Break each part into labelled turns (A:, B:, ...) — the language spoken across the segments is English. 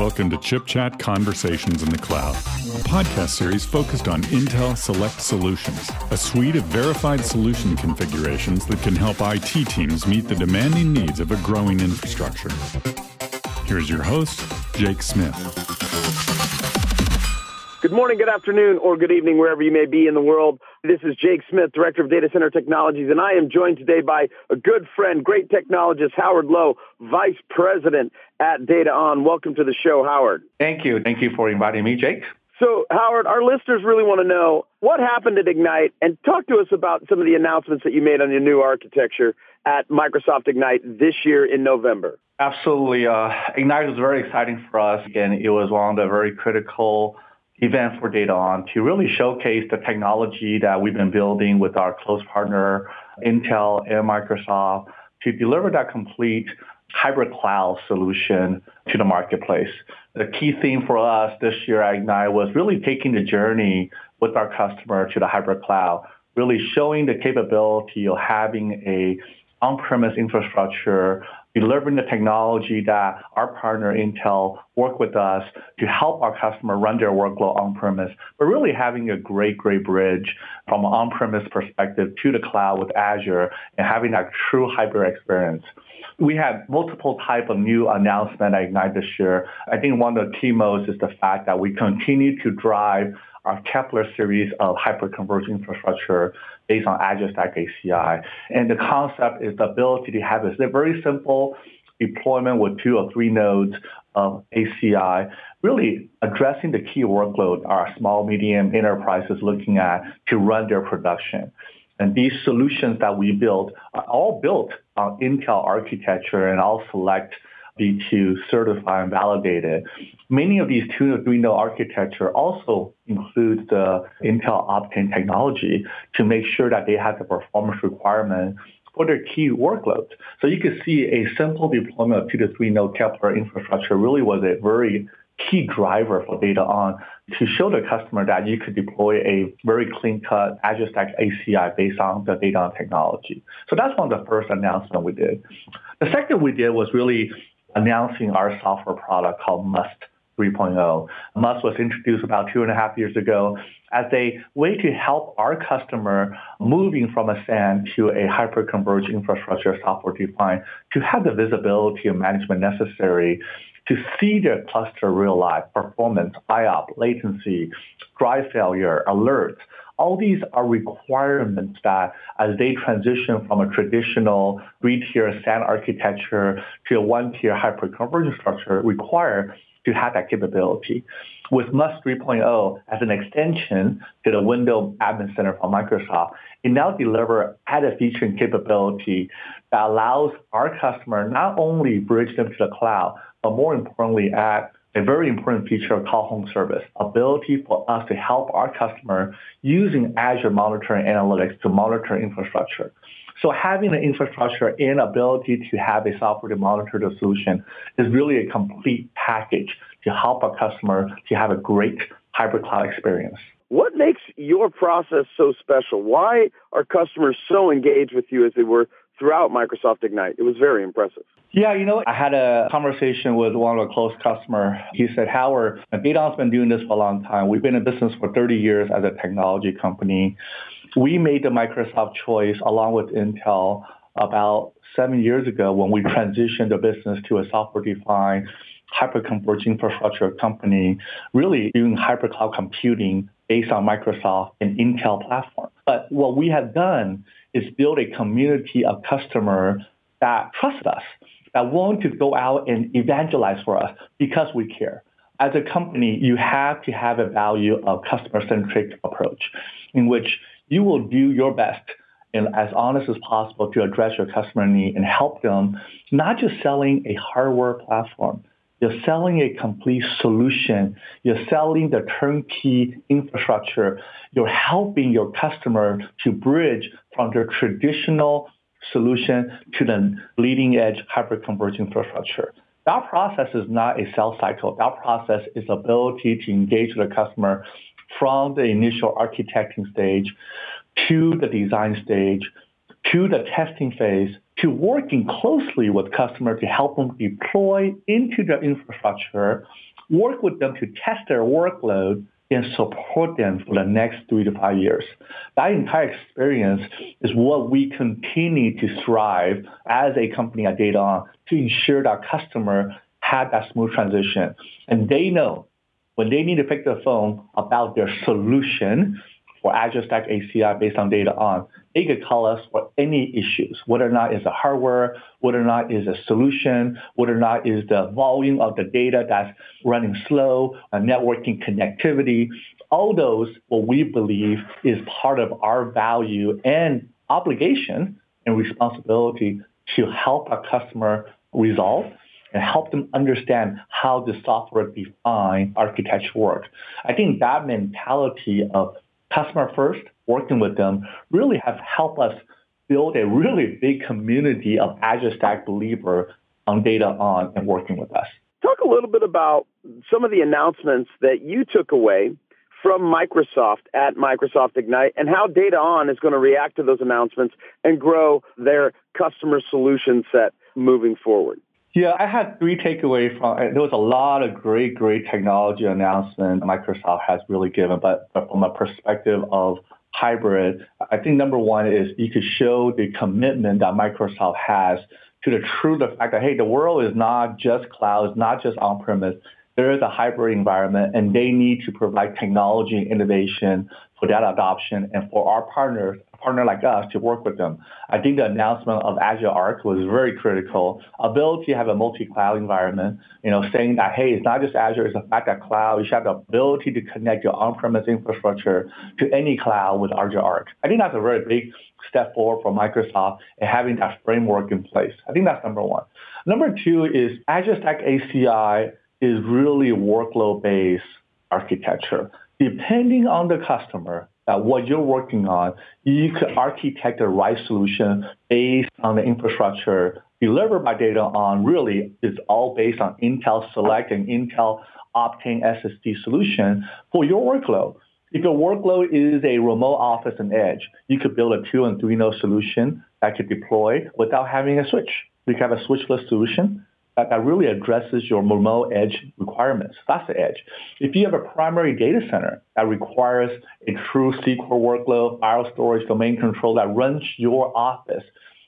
A: Welcome to Chip Chat Conversations in the Cloud, a podcast series focused on Intel Select Solutions, a suite of verified solution configurations that can help IT teams meet the demanding needs of a growing infrastructure. Here's your host, Jake Smith.
B: Good morning, good afternoon, or good evening, wherever you may be in the world. This is Jake Smith, Director of Data Center Technologies, and I am joined today by a good friend, great technologist, Howard Lo, Vice President at DataON. Welcome to the show, Howard.
C: Thank you. Thank you for inviting me, Jake.
B: So, Howard, our listeners really want to know what happened at Ignite and talk to us about some of the announcements that you made on your new architecture at Microsoft Ignite this year in November.
C: Absolutely. Uh, Ignite was very exciting for us. Again, it was one of the very critical event for DataON to really showcase the technology that we've been building with our close partner, Intel and Microsoft, to deliver that complete hybrid cloud solution to the marketplace. The key theme for us this year at Ignite was really taking the journey with our customer to the hybrid cloud, really showing the capability of having a on-premise infrastructure delivering the technology that our partner Intel work with us to help our customer run their workload on-premise, but really having a great, great bridge from an on-premise perspective to the cloud with Azure and having that true hybrid experience. We had multiple type of new announcement at Ignite this year. I think one of the key most is the fact that we continue to drive our Kepler series of hyperconverged infrastructure based on Azure Stack HCI. And the concept is the ability to have a very simple deployment with two or three nodes of HCI, really addressing the key workload our small, medium enterprises looking at to run their production. And these solutions that we build are all built on Intel architecture and all select B2 certified and it, Many of these two or three node architecture also include the Intel Optane technology to make sure that they have the performance requirement for their key workloads. So you can see a simple deployment of two to three node Kepler infrastructure really was a very key driver for DataON to show the customer that you could deploy a very clean cut Azure Stack HCI based on the DataON technology. So that's one of the first announcement we did. The second we did was really announcing our software product called Must 3.0. Must was introduced about two and a half years ago as a way to help our customer moving from a SAN to a hyper-converged infrastructure software defined to have the visibility and management necessary to see their cluster real life performance, IOP, latency, drive failure, alerts, all these are requirements that as they transition from a traditional three-tier SAN architecture to a one-tier hyper-convergent structure require to have that capability. With Must 3.0 as an extension to the Windows Admin Center from Microsoft, it now delivers added feature and capability that allows our customer not only bridge them to the cloud, but more importantly, add a very important feature of call home service, ability for us to help our customer using Azure monitoring analytics to monitor infrastructure. So having the infrastructure and ability to have a software to monitor the solution is really a complete package to help our customer to have a great hybrid cloud experience.
B: What makes your process so special? Why are customers so engaged with you as they were throughout Microsoft Ignite? It was very impressive.
C: Yeah, you know, I had a conversation with one of our close customers. He said, Howard, Dataon's been doing this for a long time. We've been in business for 30 years as a technology company. We made the Microsoft choice along with Intel about seven years ago when we transitioned the business to a software-defined hyper-converged infrastructure company, really doing hyper-cloud computing based on Microsoft and Intel platform. But what we have done is build a community of customers that trust us that want to go out and evangelize for us because we care. As a company, you have to have a value of customer-centric approach in which you will do your best and as honest as possible to address your customer need and help them, not just selling a hardware platform. You're selling a complete solution. You're selling the turnkey infrastructure. You're helping your customer to bridge from their traditional solution to the leading edge hyper-converged infrastructure. That process is not a sales cycle. That process is ability to engage the customer from the initial architecting stage to the design stage to the testing phase to working closely with customers to help them deploy into their infrastructure work with them to test their workload and support them for the next three to five years. That entire experience is what we continue to strive as a company at DataOn to ensure that our customer had that smooth transition. And they know when they need to pick the phone about their solution for Azure Stack HCI based on DataON, they could call us for any issues, whether or not it's a hardware, whether or not it's a solution, whether or not is the volume of the data that's running slow, networking connectivity. All those, what we believe is part of our value and obligation and responsibility to help our customer resolve and help them understand how the software defined architecture works. I think that mentality of customer first, working with them, really have helped us build a really big community of Azure Stack believer on DataOn and working with us.
B: Talk a little bit about some of the announcements that you took away from Microsoft at Microsoft Ignite and how DataON is going to react to those announcements and grow their customer solution set moving forward.
C: Yeah, I had three takeaways from there was a lot of great, great technology announcement Microsoft has really given, but, but from a perspective of hybrid, I think number one is you could show the commitment that Microsoft has to the true the fact that hey, the world is not just cloud, it's not just on-premise. There is a hybrid environment, and they need to provide technology innovation for that adoption and for our partners partner like us to work with them. I think the announcement of Azure Arc was very critical. Ability to have a multi-cloud environment, you know, saying that, hey, it's not just Azure, it's the fact that cloud, you should have the ability to connect your on-premise infrastructure to any cloud with Azure Arc. I think that's a very big step forward for Microsoft and having that framework in place. I think that's number one. Number two is Azure Stack HCI is really workload-based architecture. Depending on the customer, uh, what you're working on, you could architect the right solution based on the infrastructure delivered by DataON really is all based on Intel Select and Intel Optane SSD solution for your workload. If your workload is a remote office and edge, you could build a two and three node solution that could deploy without having a switch. You can have a switchless solution that, really addresses your remote edge requirements. The edge. If you have a primary data center that requires a true SQL workload, file storage, domain control that runs your office,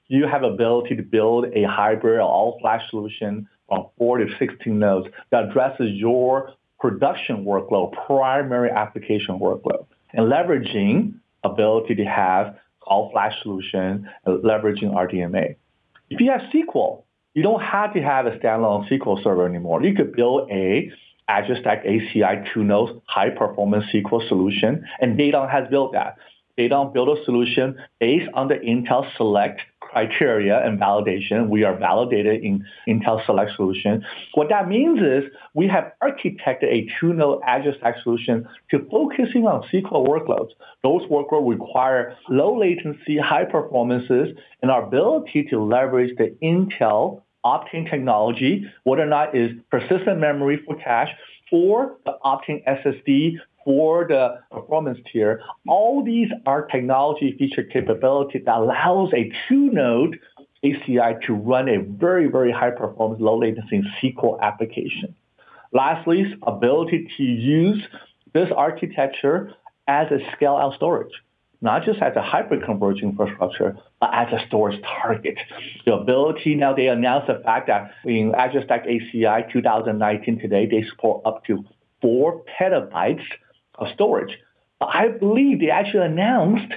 C: you have ability to build a hybrid all-flash solution from 4 to 16 nodes that addresses your production workload, primary application workload, and leveraging ability to have all-flash solution, uh, leveraging RDMA. If you have SQL, you don't have to have a standalone SQL server anymore. You could build a Azure Stack HCI two nodes high performance SQL solution, and DataOn has built that. DataOn built a solution based on the Intel Select criteria and validation. We are validated in Intel Select solution. What that means is we have architected a two-node Azure Stack solution to focusing on SQL workloads. Those workloads require low latency, high performances, and our ability to leverage the Intel Optane technology, whether or not is persistent memory for cache or the Optane SSD for the performance tier, all these are technology feature capability that allows a two-node HCI to run a very, very high performance, low latency SQL application. Lastly, ability to use this architecture as a scale out storage, not just as a hybrid converged infrastructure, but as a storage target. The ability now they announced the fact that in Azure Stack HCI 2019 today, they support up to four petabytes of storage. I believe they actually announced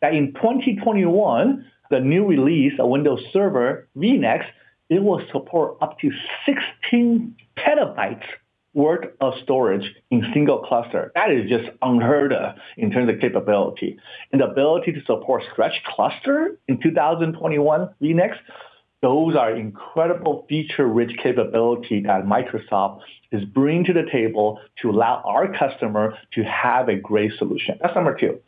C: that in 2021, the new release of Windows Server vNext, it will support up to 16 petabytes worth of storage in single cluster. That is just unheard of in terms of capability. And the ability to support stretch cluster in 2021 vNext, those are incredible feature-rich capability that Microsoft is bringing to the table to allow our customer to have a great solution. That's number two.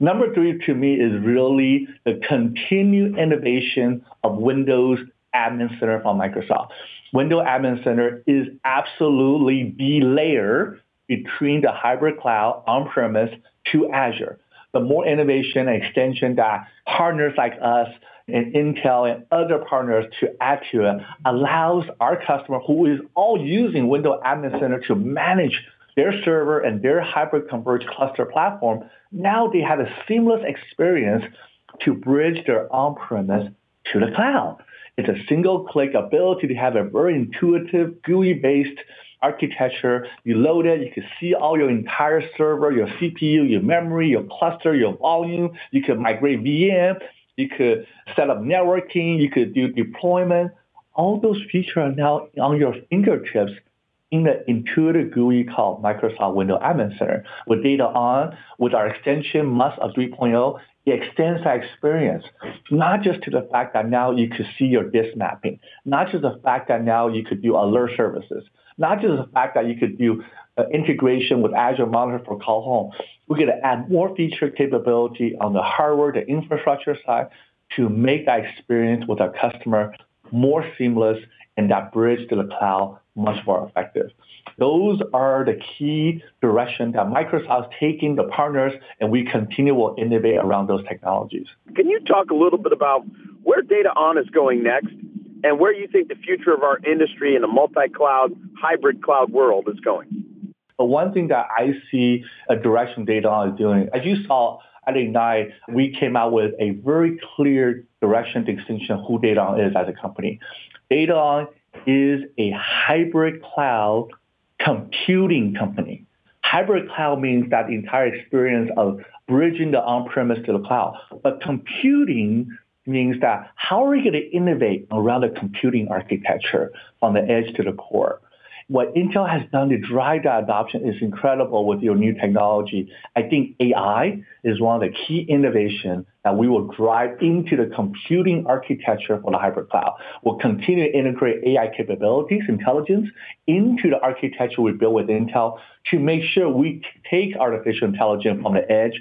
C: Number three to me is really the continued innovation of Windows Admin Center from Microsoft. Windows Admin Center is absolutely the layer between the hybrid cloud on-premise to Azure. The more innovation and extension that partners like us and Intel and other partners to it allows our customer who is all using Windows Admin Center to manage their server and their hybrid converged cluster platform. Now they have a seamless experience to bridge their on-premise to the cloud. It's a single click ability to have a very intuitive GUI based architecture. You load it, you can see all your entire server, your CPU, your memory, your cluster, your volume. You can migrate VM. You could set up networking. You could do deployment. All those features are now on your fingertips in the intuitive GUI called Microsoft Windows Admin Center. With DataON, with our extension MUS of 3.0, it extends that experience, not just to the fact that now you could see your disk mapping, not just the fact that now you could do alert services, not just the fact that you could do uh, integration with Azure Monitor for Call Home. We're going to add more feature capability on the hardware, the infrastructure side to make that experience with our customer more seamless and that bridge to the cloud much more effective. Those are the key direction that Microsoft is taking the partners, and we continue to innovate around those technologies.
B: Can you talk a little bit about where DataON is going next and where you think the future of our industry in a multi-cloud, hybrid cloud world is going?
C: But one thing that I see a direction DataON is doing, as you saw at Ignite, we came out with a very clear direction distinction who DataON is as a company. DataON is a hybrid cloud computing company. Hybrid cloud means that entire experience of bridging the on-premise to the cloud. But computing means that how are we going to innovate around the computing architecture from the edge to the core? what Intel has done to drive that adoption is incredible with your new technology. I think AI is one of the key innovations that we will drive into the computing architecture for the hybrid cloud. We'll continue to integrate AI capabilities, intelligence into the architecture we build with Intel to make sure we take artificial intelligence from the edge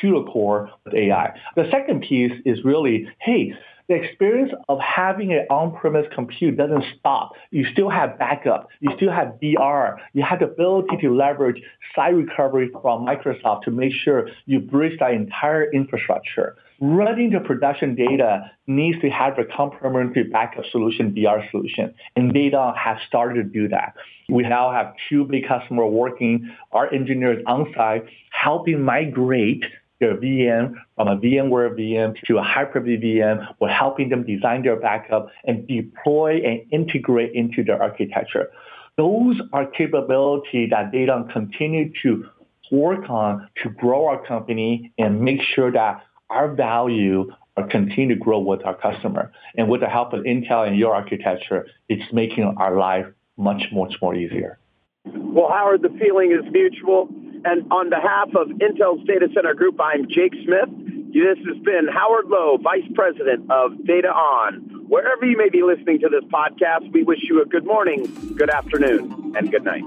C: the core with AI. The second piece is really, hey, the experience of having an on-premise compute doesn't stop. You still have backup. You still have DR. You have the ability to leverage site recovery from Microsoft to make sure you bridge that entire infrastructure. Running the production data needs to have a complementary backup solution, DR solution, and Data has started to do that. We now have two big customers working, our engineers on site, helping migrate their VM from a VMware VM to a Hyper-V VM. We're helping them design their backup and deploy and integrate into their architecture. Those are capabilities that Data continue to work on to grow our company and make sure that our value are continue to grow with our customer. And with the help of Intel and your architecture, it's making our life much, much more easier.
B: Well, Howard, the feeling is mutual. And on behalf of Intel's Data Center Group, I'm Jake Smith. This has been Howard Lo, Vice President of DataON. Wherever you may be listening to this podcast, we wish you a good morning, good afternoon, and good night.